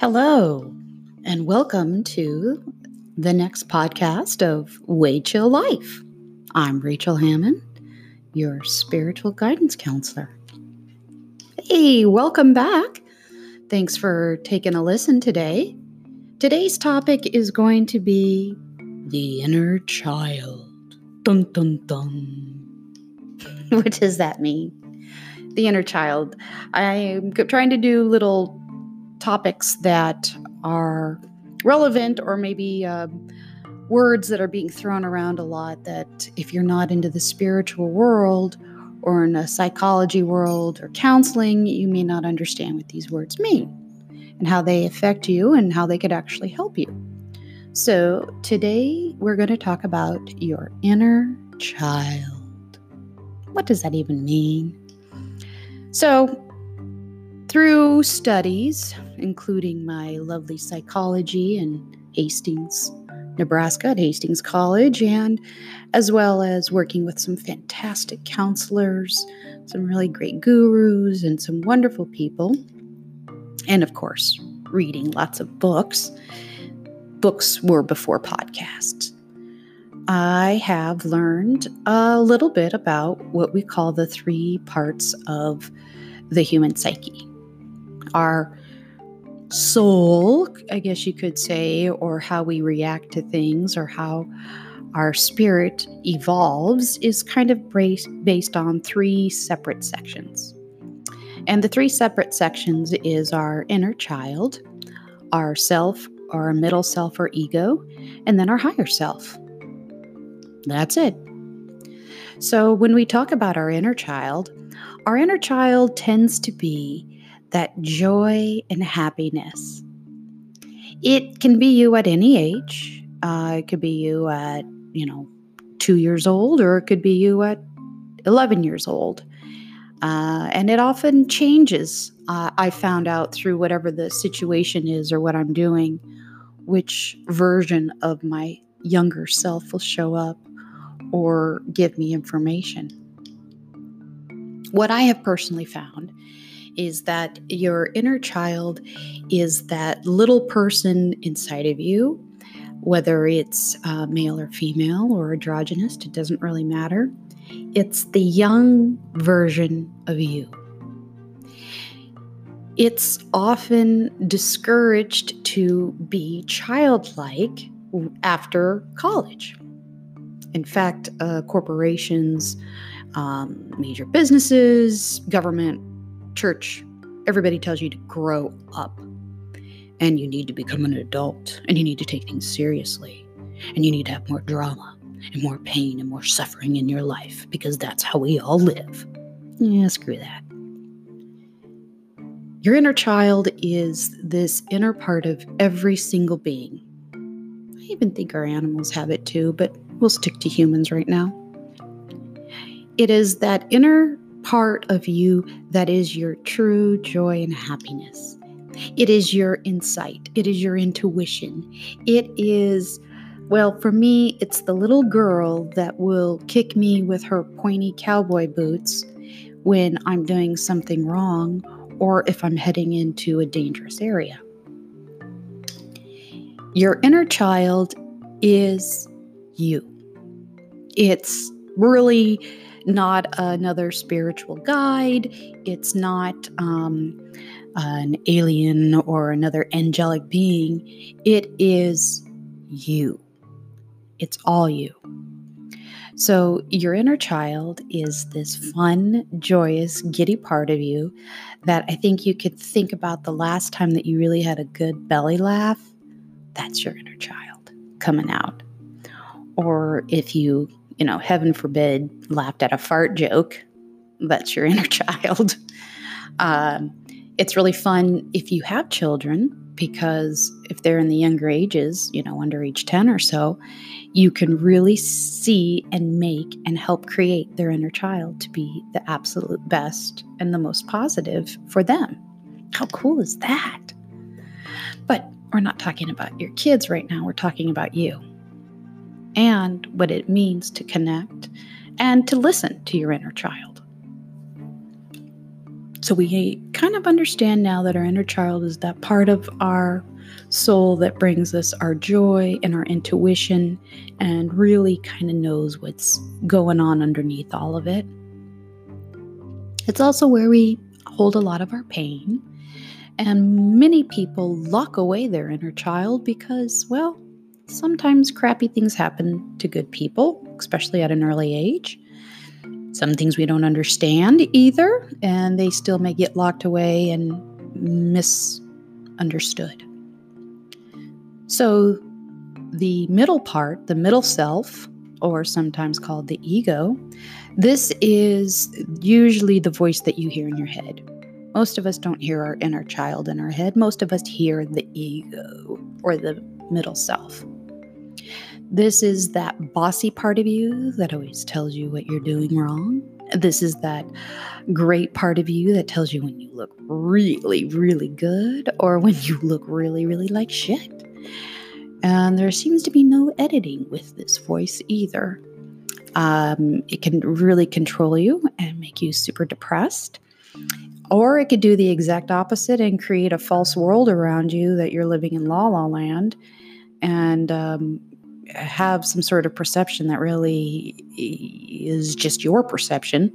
Hello, and welcome to the next podcast of Way Chill Life. I'm Rachel Hammond, your spiritual guidance counselor. Hey, welcome back. Thanks for taking a listen today. Today's topic is going to be the inner child. Dun dun dun. what does that mean? The inner child. I'm trying to do little topics that are relevant or maybe uh, words that are being thrown around a lot that if you're not into the spiritual world or in a psychology world or counseling, you may not understand what these words mean and how they affect you and how they could actually help you. So, today we're going to talk about your inner child. What does that even mean? So, through studies, including my lovely psychology in Hastings, Nebraska at Hastings College, and as well as working with some fantastic counselors, some really great gurus, and some wonderful people. And of course, reading lots of books. Books were before podcasts. I have learned a little bit about what we call the three parts of the human psyche our soul, I guess you could say, or how we react to things, or how our spirit evolves, is kind of based on three separate sections. And the three separate sections is our inner child, our self, our middle self or ego, and then our higher self. That's it. So when we talk about our inner child, our inner child tends to be that joy and happiness. It can be you at any age. Uh, it could be you at, you know, two years old, or it could be you at 11 years old. Uh, and it often changes. Uh, I found out through whatever the situation is or what I'm doing, which version of my younger self will show up or give me information. What I have personally found is that your inner child is that little person inside of you, whether it's uh, male or female or androgynous, it doesn't really matter. It's the young version of you. It's often discouraged to be childlike after college. In fact, uh, corporations, um, major businesses, government church, everybody tells you to grow up and you need to become an adult and you need to take things seriously and you need to have more drama and more pain and more suffering in your life because that's how we all live. Yeah, screw that. Your inner child is this inner part of every single being. I even think our animals have it too, but we'll stick to humans right now. It is that inner part of you that is your true joy and happiness. It is your insight, it is your intuition. It is, well, for me, it's the little girl that will kick me with her pointy cowboy boots when I'm doing something wrong or if I'm heading into a dangerous area. Your inner child is you. It's really not another spiritual guide. It's not um, an alien or another angelic being. It is you. It's all you. So, your inner child is this fun, joyous, giddy part of you that I think you could think about the last time that you really had a good belly laugh. That's your inner child coming out. Or if you you know, heaven forbid, laughed at a fart joke, that's your inner child. Um, it's really fun if you have children because if they're in the younger ages, you know, under age 10 or so, you can really see and make and help create their inner child to be the absolute best and the most positive for them. How cool is that? But we're not talking about your kids right now, we're talking about you and what it means to connect and to listen to your inner child. So we kind of understand now that our inner child is that part of our soul that brings us our joy and our intuition and really kind of knows what's going on underneath all of it. It's also where we hold a lot of our pain. And many people lock away their inner child because, well, sometimes crappy things happen to good people, especially at an early age. Some things we don't understand either, and they still may get locked away and misunderstood. So, the middle part, the middle self, or sometimes called the ego, this is usually the voice that you hear in your head. Most of us don't hear our inner child in our head. Most of us hear the ego or the middle self. This is that bossy part of you that always tells you what you're doing wrong. This is that great part of you that tells you when you look really, really good or when you look really, really like shit. And there seems to be no editing with this voice either. Um, it can really control you and make you super depressed. Or it could do the exact opposite and create a false world around you that you're living in la la land and um, have some sort of perception that really is just your perception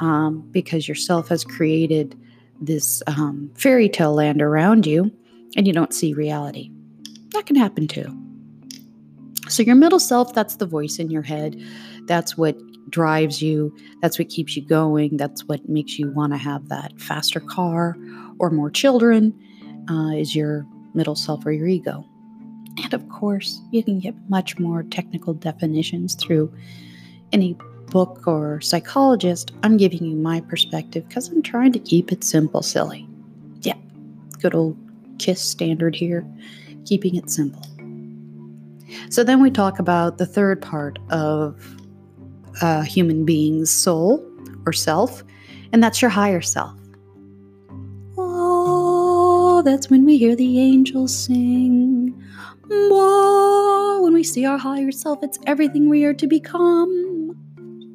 um, because yourself has created this um, fairy tale land around you and you don't see reality. That can happen too. So, your middle self, that's the voice in your head. That's what drives you. That's what keeps you going. That's what makes you want to have that faster car or more children, uh, is your middle self or your ego. And of course, you can get much more technical definitions through any book or psychologist. I'm giving you my perspective because I'm trying to keep it simple, silly. Yeah, good old KISS standard here, keeping it simple. So then we talk about the third part of a human being's soul or self, and that's your higher self. Oh, that's when we hear the angels sing. Whoa, when we see our higher self, it's everything we are to become.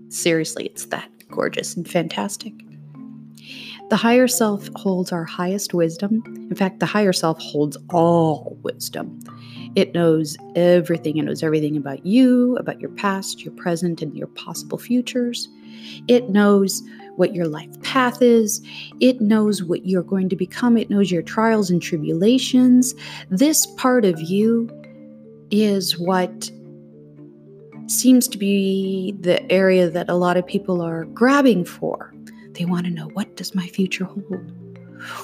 Seriously, it's that gorgeous and fantastic. The higher self holds our highest wisdom. In fact, the higher self holds all wisdom. It knows everything. It knows everything about you, about your past, your present, and your possible futures. It knows what your life path is. It knows what you're going to become. It knows your trials and tribulations. This part of you is what seems to be the area that a lot of people are grabbing for. They want to know what does my future hold?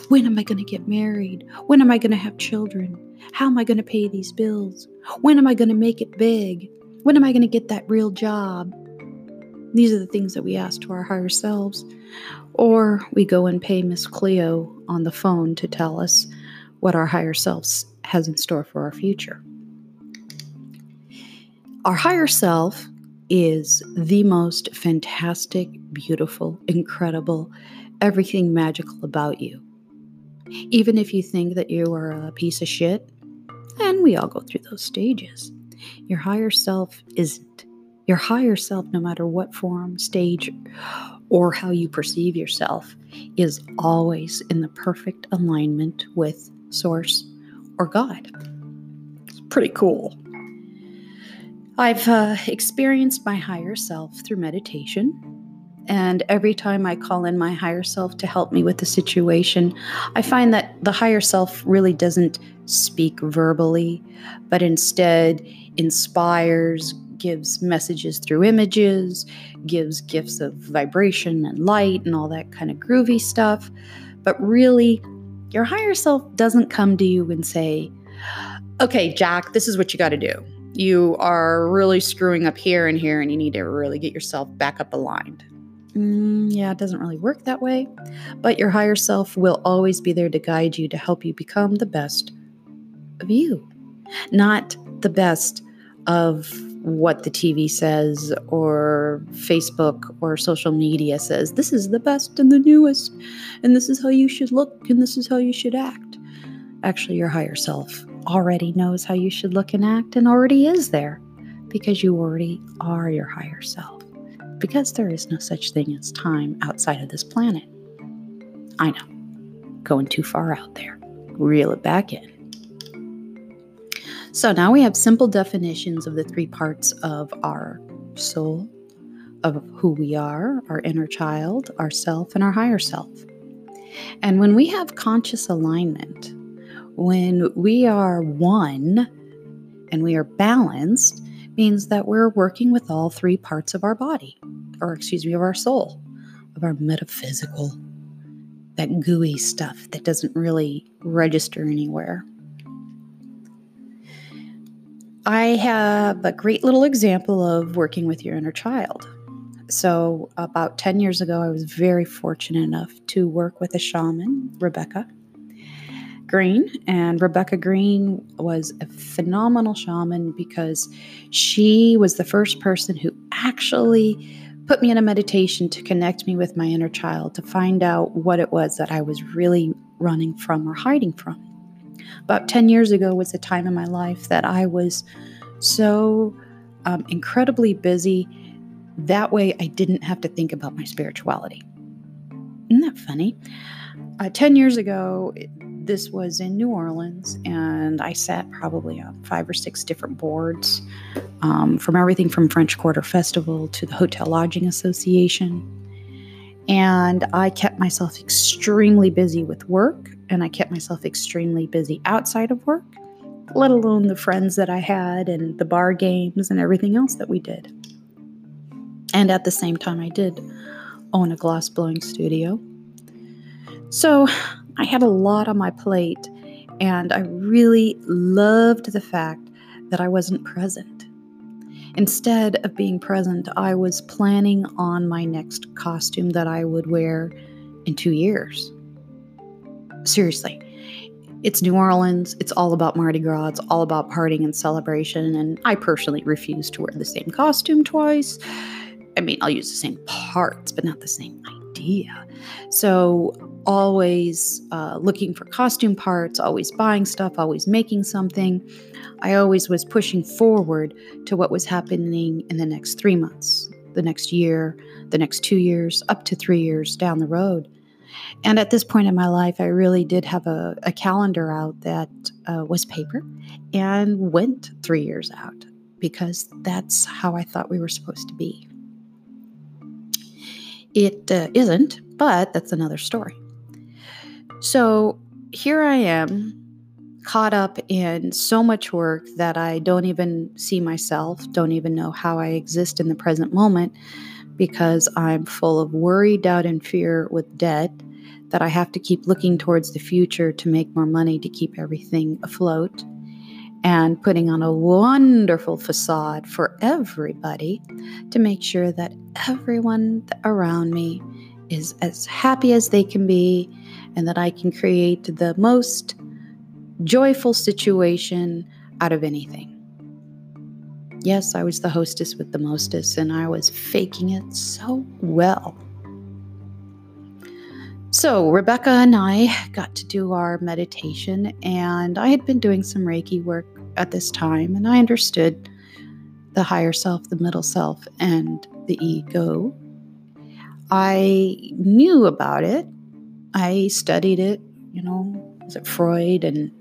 When am I going to get married? When am I going to have children? How am I going to pay these bills? When am I going to make it big? When am I going to get that real job? These are the things that we ask to our higher selves. Or we go and pay Miss Cleo on the phone to tell us what our higher selves has in store for our future. Our higher self is the most fantastic, beautiful, incredible, everything magical about you. Even if you think that you are a piece of shit, and we all go through those stages, your higher self isn't. Your higher self, no matter what form, stage, or how you perceive yourself, is always in the perfect alignment with Source or God. It's pretty cool. I've uh, experienced my higher self through meditation. And every time I call in my higher self to help me with the situation, I find that the higher self really doesn't speak verbally, but instead inspires, gives messages through images, gives gifts of vibration and light and all that kind of groovy stuff. But really, your higher self doesn't come to you and say, okay, Jack, this is what you got to do. You are really screwing up here and here, and you need to really get yourself back up aligned. Mm, yeah, it doesn't really work that way. But your higher self will always be there to guide you to help you become the best of you, not the best of what the TV says or Facebook or social media says. This is the best and the newest, and this is how you should look, and this is how you should act. Actually, your higher self already knows how you should look and act and already is there because you already are your higher self. Because there is no such thing as time outside of this planet. I know, going too far out there. Reel it back in. So now we have simple definitions of the three parts of our soul, of who we are, our inner child, our self, and our higher self. And when we have conscious alignment, when we are one and we are balanced, means that we're working with all three parts of our body, or excuse me, of our soul, of our metaphysical, that gooey stuff that doesn't really register anywhere. I have a great little example of working with your inner child. So, about 10 years ago, I was very fortunate enough to work with a shaman, Rebecca Green. And Rebecca Green was a phenomenal shaman because she was the first person who actually put me in a meditation to connect me with my inner child, to find out what it was that I was really running from or hiding from. About 10 years ago was a time in my life that I was so um, incredibly busy. That way, I didn't have to think about my spirituality. Isn't that funny? Uh, 10 years ago, this was in New Orleans, and I sat probably on five or six different boards um, from everything from French Quarter Festival to the Hotel Lodging Association. And I kept myself extremely busy with work and I kept myself extremely busy outside of work, let alone the friends that I had and the bar games and everything else that we did. And at the same time, I did own a glass blowing studio. So I had a lot on my plate, and I really loved the fact that I wasn't present. Instead of being present, I was planning on my next costume that I would wear in two years. Seriously. It's New Orleans. It's all about Mardi Gras. It's all about partying and celebration. And I personally refuse to wear the same costume twice. I mean, I'll use the same parts, but not the same idea. So, always uh, looking for costume parts, always buying stuff, always making something. I always was pushing forward to what was happening in the next three months, the next year, the next two years, up to three years down the road. And at this point in my life, I really did have a, a calendar out that uh, was paper and went three years out because that's how I thought we were supposed to be. It uh, not but that's another story. So here I am, caught up in so much work that I don't even see myself, don't even know how I exist in the present moment because I'm full of worry, doubt, and fear with debt that I have to keep looking towards the future to make more money to keep everything afloat and putting on a wonderful facade for everybody to make sure that everyone around me is as happy as they can be and that I can create the most joyful situation out of anything. Yes, I was the hostess with the mostest, and I was faking it so well. So, Rebecca and I got to do our meditation, and I had been doing some Reiki work at this time, and I understood the higher self, the middle self, and the ego. I knew about it I studied it, you know, was it Freud and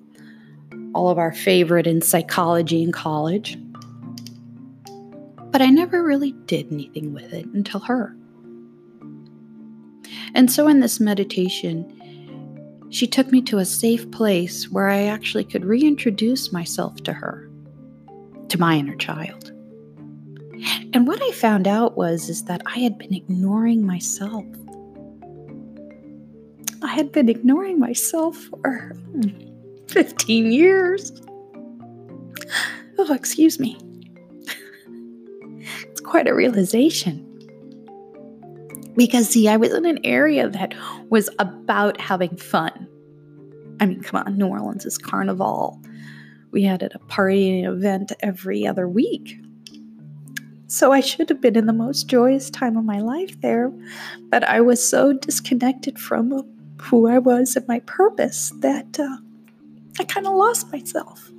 all of our favorite in psychology in college. But I never really did anything with it until her. And so in this meditation, she took me to a safe place where I actually could reintroduce myself to her, to my inner child. And what I found out was is that I had been ignoring myself I had been ignoring myself for 15 years. Oh, excuse me. it's quite a realization. Because, see, I was in an area that was about having fun. I mean, come on, New Orleans is carnival. We had a party and event every other week. So I should have been in the most joyous time of my life there, but I was so disconnected from who I was and my purpose that uh, I kind of lost myself.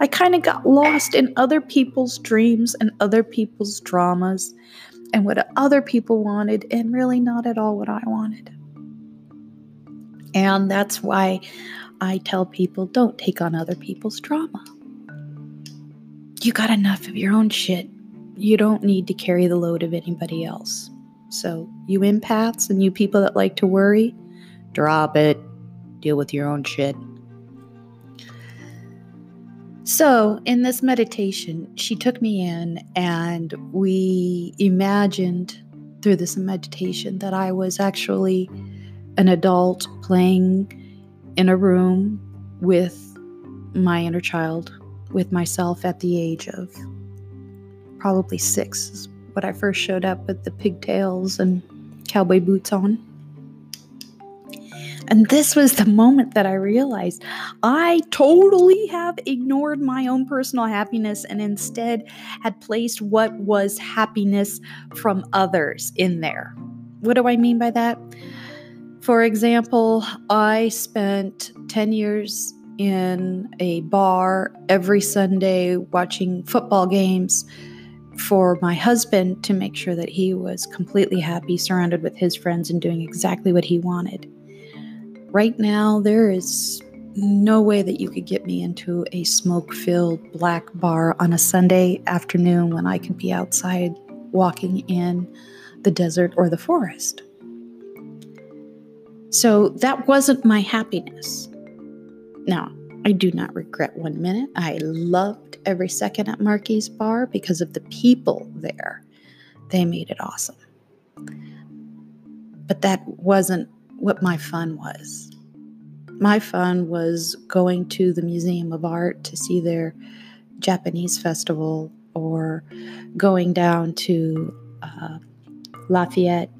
I kind of got lost in other people's dreams and other people's dramas and what other people wanted, and really not at all what I wanted. And that's why I tell people don't take on other people's drama. You got enough of your own shit. You don't need to carry the load of anybody else. So, you empaths and you people that like to worry, drop it. Deal with your own shit. So, in this meditation, she took me in and we imagined through this meditation that I was actually an adult playing in a room with my inner child, with myself at the age of probably six, is what I first showed up with the pigtails and cowboy boots on. And this was the moment that I realized I totally have ignored my own personal happiness and instead had placed what was happiness from others in there. What do I mean by that? For example, I spent 10 years in a bar every Sunday watching football games for my husband to make sure that he was completely happy, surrounded with his friends, and doing exactly what he wanted. Right now, there is no way that you could get me into a smoke filled black bar on a Sunday afternoon when I could be outside walking in the desert or the forest. So that wasn't my happiness. Now, I do not regret one minute. I loved every second at Markey's Bar because of the people there. They made it awesome. But that wasn't what my fun was. My fun was going to the Museum of Art to see their Japanese festival or going down to uh, Lafayette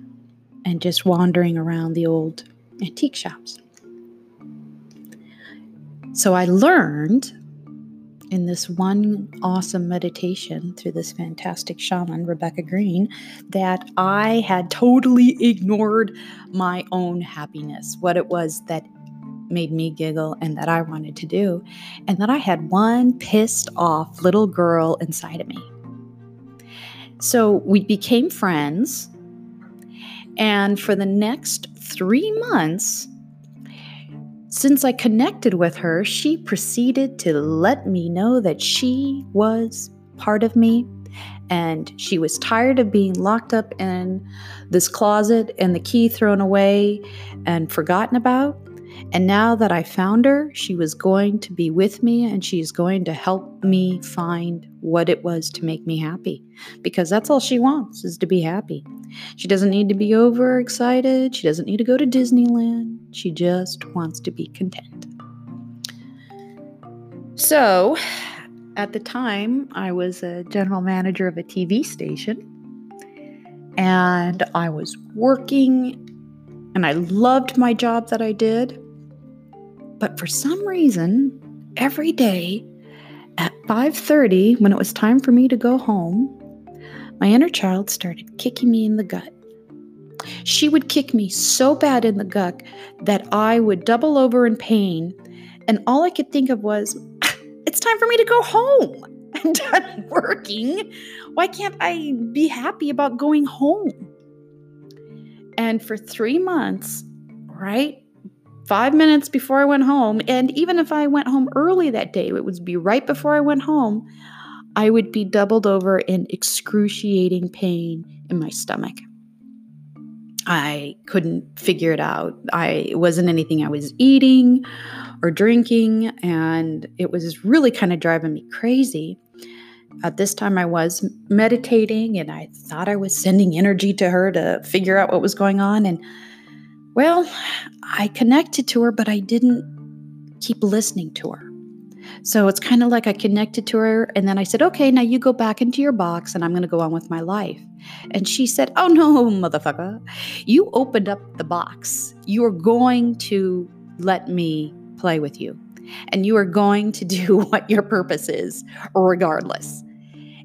and just wandering around the old antique shops. So I learned in this one awesome meditation through this fantastic shaman, Rebecca Green, that I had totally ignored my own happiness, what it was that made me giggle and that I wanted to do, and that I had one pissed off little girl inside of me. So we became friends, and for the next three months, since I connected with her, she proceeded to let me know that she was part of me and she was tired of being locked up in this closet and the key thrown away and forgotten about. And now that I found her, she was going to be with me and she's going to help me find what it was to make me happy. Because that's all she wants is to be happy. She doesn't need to be overexcited. She doesn't need to go to Disneyland. She just wants to be content. So, at the time, I was a general manager of a TV station and I was working and I loved my job that I did. But for some reason, every day at 5:30 when it was time for me to go home, my inner child started kicking me in the gut. She would kick me so bad in the gut that I would double over in pain, and all I could think of was, it's time for me to go home. I'm done working. Why can't I be happy about going home? And for three months, right? Five minutes before I went home, and even if I went home early that day, it would be right before I went home, I would be doubled over in excruciating pain in my stomach. I couldn't figure it out. I it wasn't anything I was eating or drinking, and it was really kind of driving me crazy. At this time, I was meditating and I thought I was sending energy to her to figure out what was going on. And well, I connected to her, but I didn't keep listening to her. So it's kind of like I connected to her and then I said, okay, now you go back into your box and I'm going to go on with my life. And she said, oh no, motherfucker. You opened up the box. You are going to let me play with you. And you are going to do what your purpose is, regardless.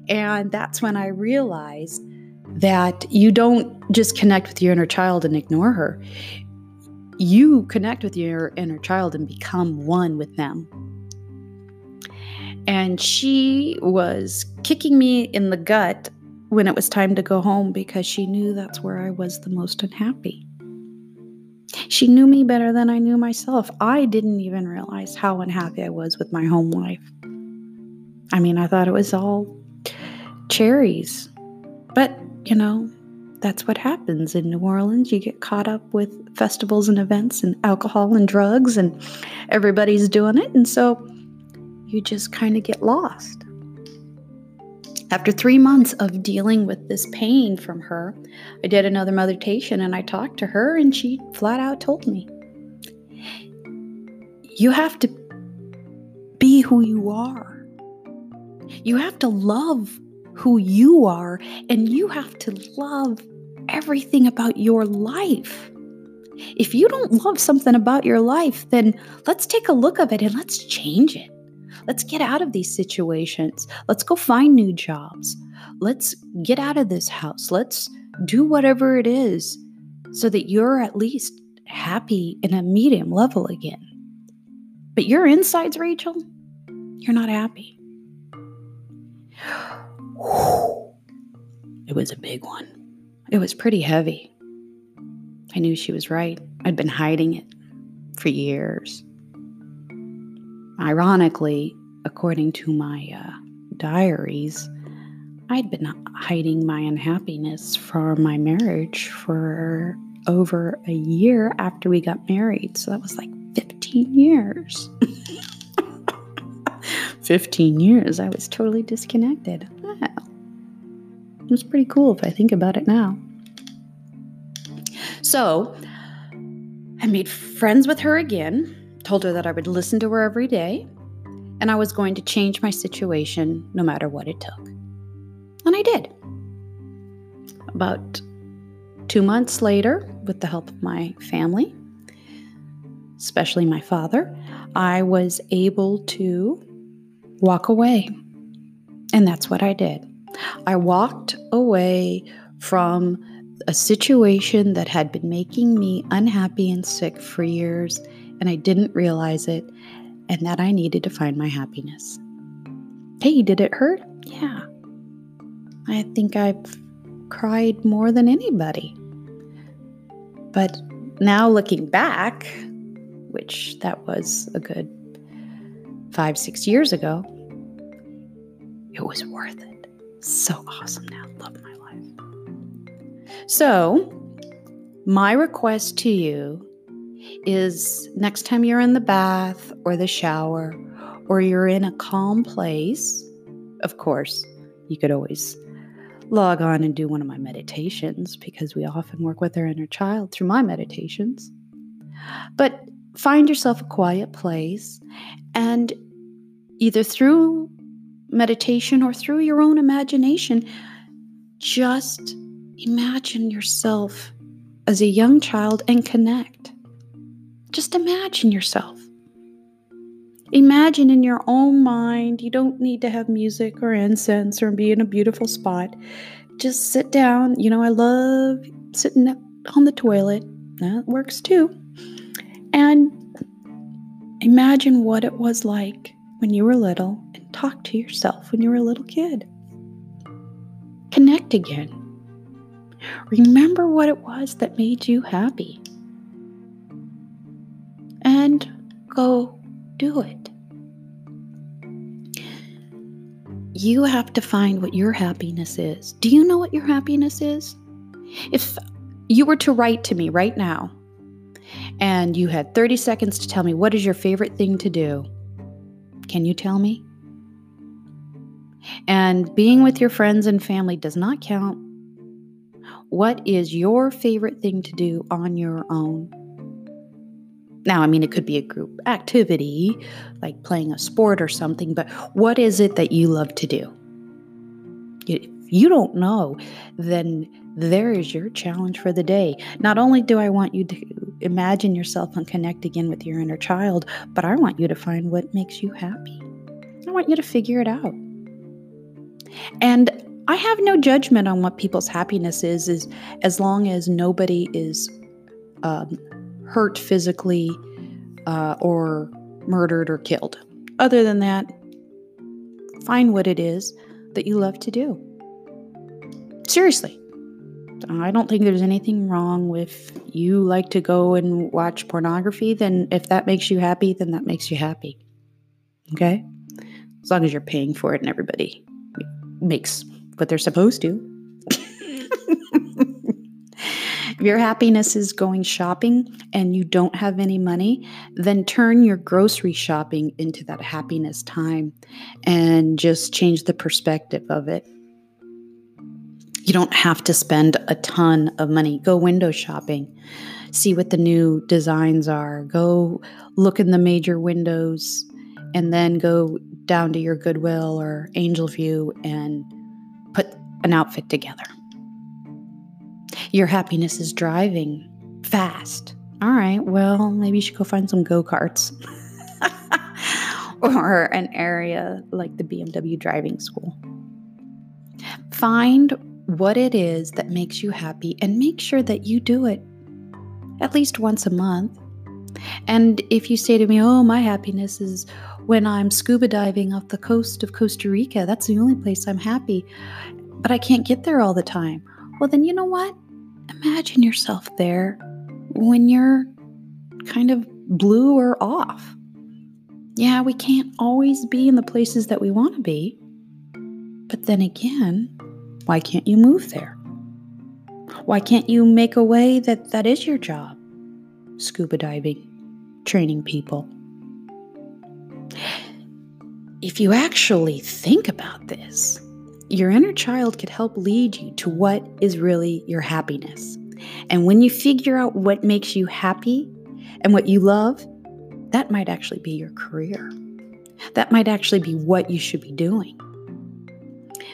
And that's when I realized that you don't just connect with your inner child and ignore her. You connect with your inner child and become one with them and she was kicking me in the gut when it was time to go home because she knew that's where I was the most unhappy. She knew me better than I knew myself. I didn't even realize how unhappy I was with my home life. I mean, I thought it was all cherries. But, you know, that's what happens in New Orleans. You get caught up with festivals and events and alcohol and drugs, and everybody's doing it. And so you just kind of get lost. After three months of dealing with this pain from her, I did another meditation and I talked to her, and she flat out told me, You have to be who you are. You have to love who you are, and you have to love everything about your life. If you don't love something about your life, then let's take a look of it and let's change it. Let's get out of these situations. Let's go find new jobs. Let's get out of this house. Let's do whatever it is so that you're at least happy in a medium level again. But your insides, Rachel, you're not happy. It was a big one. It was pretty heavy. I knew she was right. I'd been hiding it for years. Ironically, according to my uh, diaries, I'd been hiding my unhappiness for my marriage for over a year after we got married. So that was like 15 years. 15 years, I was totally disconnected. Wow. It was pretty cool if I think about it now. So I made friends with her again told her that I would listen to her every day and I was going to change my situation no matter what it took. And I did. About two months later, with the help of my family, especially my father, I was able to walk away. And that's what I did. I walked away from a situation that had been making me unhappy and sick for years and I didn't realize it, and that I needed to find my happiness. Hey, did it hurt? Yeah. I think I've cried more than anybody. But now looking back, which that was a good five, six years ago, it was worth it. So awesome now. Love my life. So, my request to you is next time you're in the bath or the shower or you're in a calm place, of course, you could always log on and do one of my meditations because we often work with our inner child through my meditations. But find yourself a quiet place and either through meditation or through your own imagination, just imagine yourself as a young child and connect. Just imagine yourself. Imagine in your own mind. You don't need to have music or incense or be in a beautiful spot. Just sit down. You know, I love sitting on the toilet. That works too. And imagine what it was like when you were little and talk to yourself when you were a little kid. Connect again. Remember what it was that made you happy and go do it. You have to find what your happiness is. Do you know what your happiness is? If you were to write to me right now and you had 30 seconds to tell me what is your favorite thing to do, can you tell me? And being with your friends and family does not count. What is your favorite thing to do on your own? Now, I mean, it could be a group activity, like playing a sport or something, but what is it that you love to do? If you don't know, then there is your challenge for the day. Not only do I want you to imagine yourself and connect again with your inner child, but I want you to find what makes you happy. I want you to figure it out. And I have no judgment on what people's happiness is, is as long as nobody is um, hurt physically uh, or murdered or killed. Other than that, find what it is that you love to do. Seriously, I don't think there's anything wrong with you like to go and watch pornography. Then, if that makes you happy, then that makes you happy. Okay? As long as you're paying for it and everybody makes what they're supposed to. if your happiness is going shopping and you don't have any money, then turn your grocery shopping into that happiness time and just change the perspective of it. You don't have to spend a ton of money. Go window shopping, see what the new designs are, go look in the major windows, and then go down to your Goodwill or Angel View and put an outfit together. Your happiness is driving fast. All right, well, maybe you should go find some go karts or an area like the BMW driving school. Find what it is that makes you happy and make sure that you do it at least once a month. And if you say to me, Oh, my happiness is when I'm scuba diving off the coast of Costa Rica, that's the only place I'm happy, but I can't get there all the time. Well, then you know what? Imagine yourself there when you're kind of blue or off. Yeah, we can't always be in the places that we want to be. But then again, why can't you move there? Why can't you make a way that that is your job? Scuba diving, training people. If you actually think about this, your inner child could help lead you to what is really your happiness. And when you figure out what makes you happy and what you love, that might actually be your career. That might actually be what you should be doing.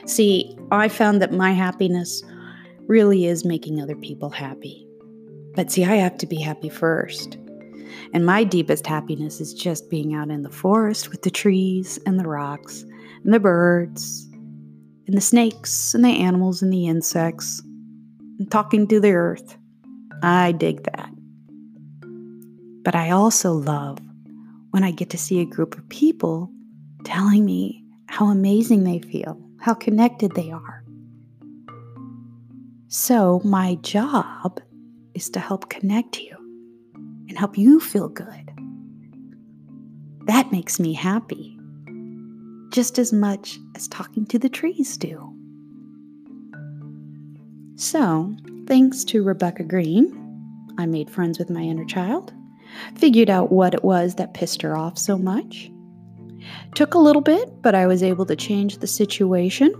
See, I found that my happiness really is making other people happy. But see, I have to be happy first. And my deepest happiness is just being out in the forest with the trees and the rocks and the birds and the snakes and the animals and the insects and talking to the earth. I dig that. But I also love when I get to see a group of people telling me how amazing they feel how connected they are. So, my job is to help connect you and help you feel good. That makes me happy, just as much as talking to the trees do. So, thanks to Rebecca Green, I made friends with my inner child, figured out what it was that pissed her off so much, Took a little bit, but I was able to change the situation.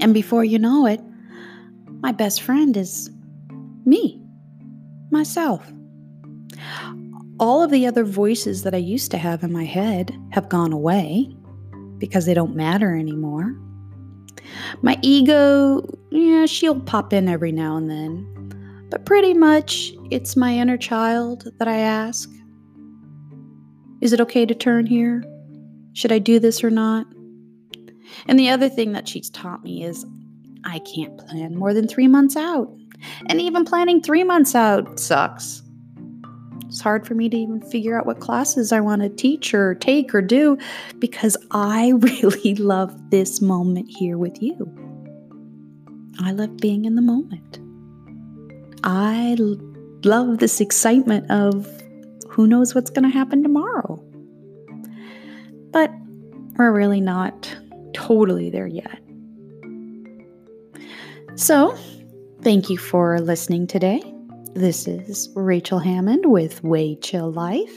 And before you know it, my best friend is me, myself. All of the other voices that I used to have in my head have gone away because they don't matter anymore. My ego, yeah, she'll pop in every now and then. But pretty much, it's my inner child that I ask is it okay to turn here? Should I do this or not? And the other thing that she's taught me is I can't plan more than three months out. And even planning three months out sucks. It's hard for me to even figure out what classes I want to teach or take or do because I really love this moment here with you. I love being in the moment. I love this excitement of who knows what's going to happen tomorrow? But we're really not totally there yet. So, thank you for listening today. This is Rachel Hammond with Way Chill Life.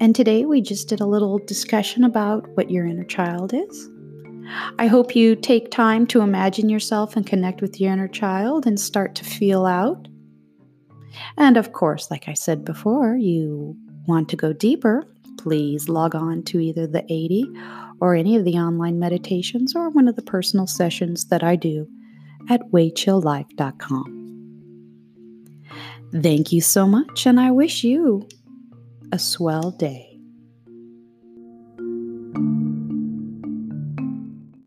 And today we just did a little discussion about what your inner child is. I hope you take time to imagine yourself and connect with your inner child and start to feel out and of course, like I said before, you want to go deeper, please log on to either the 80 or any of the online meditations or one of the personal sessions that I do at waychilllife.com. Thank you so much, and I wish you a swell day.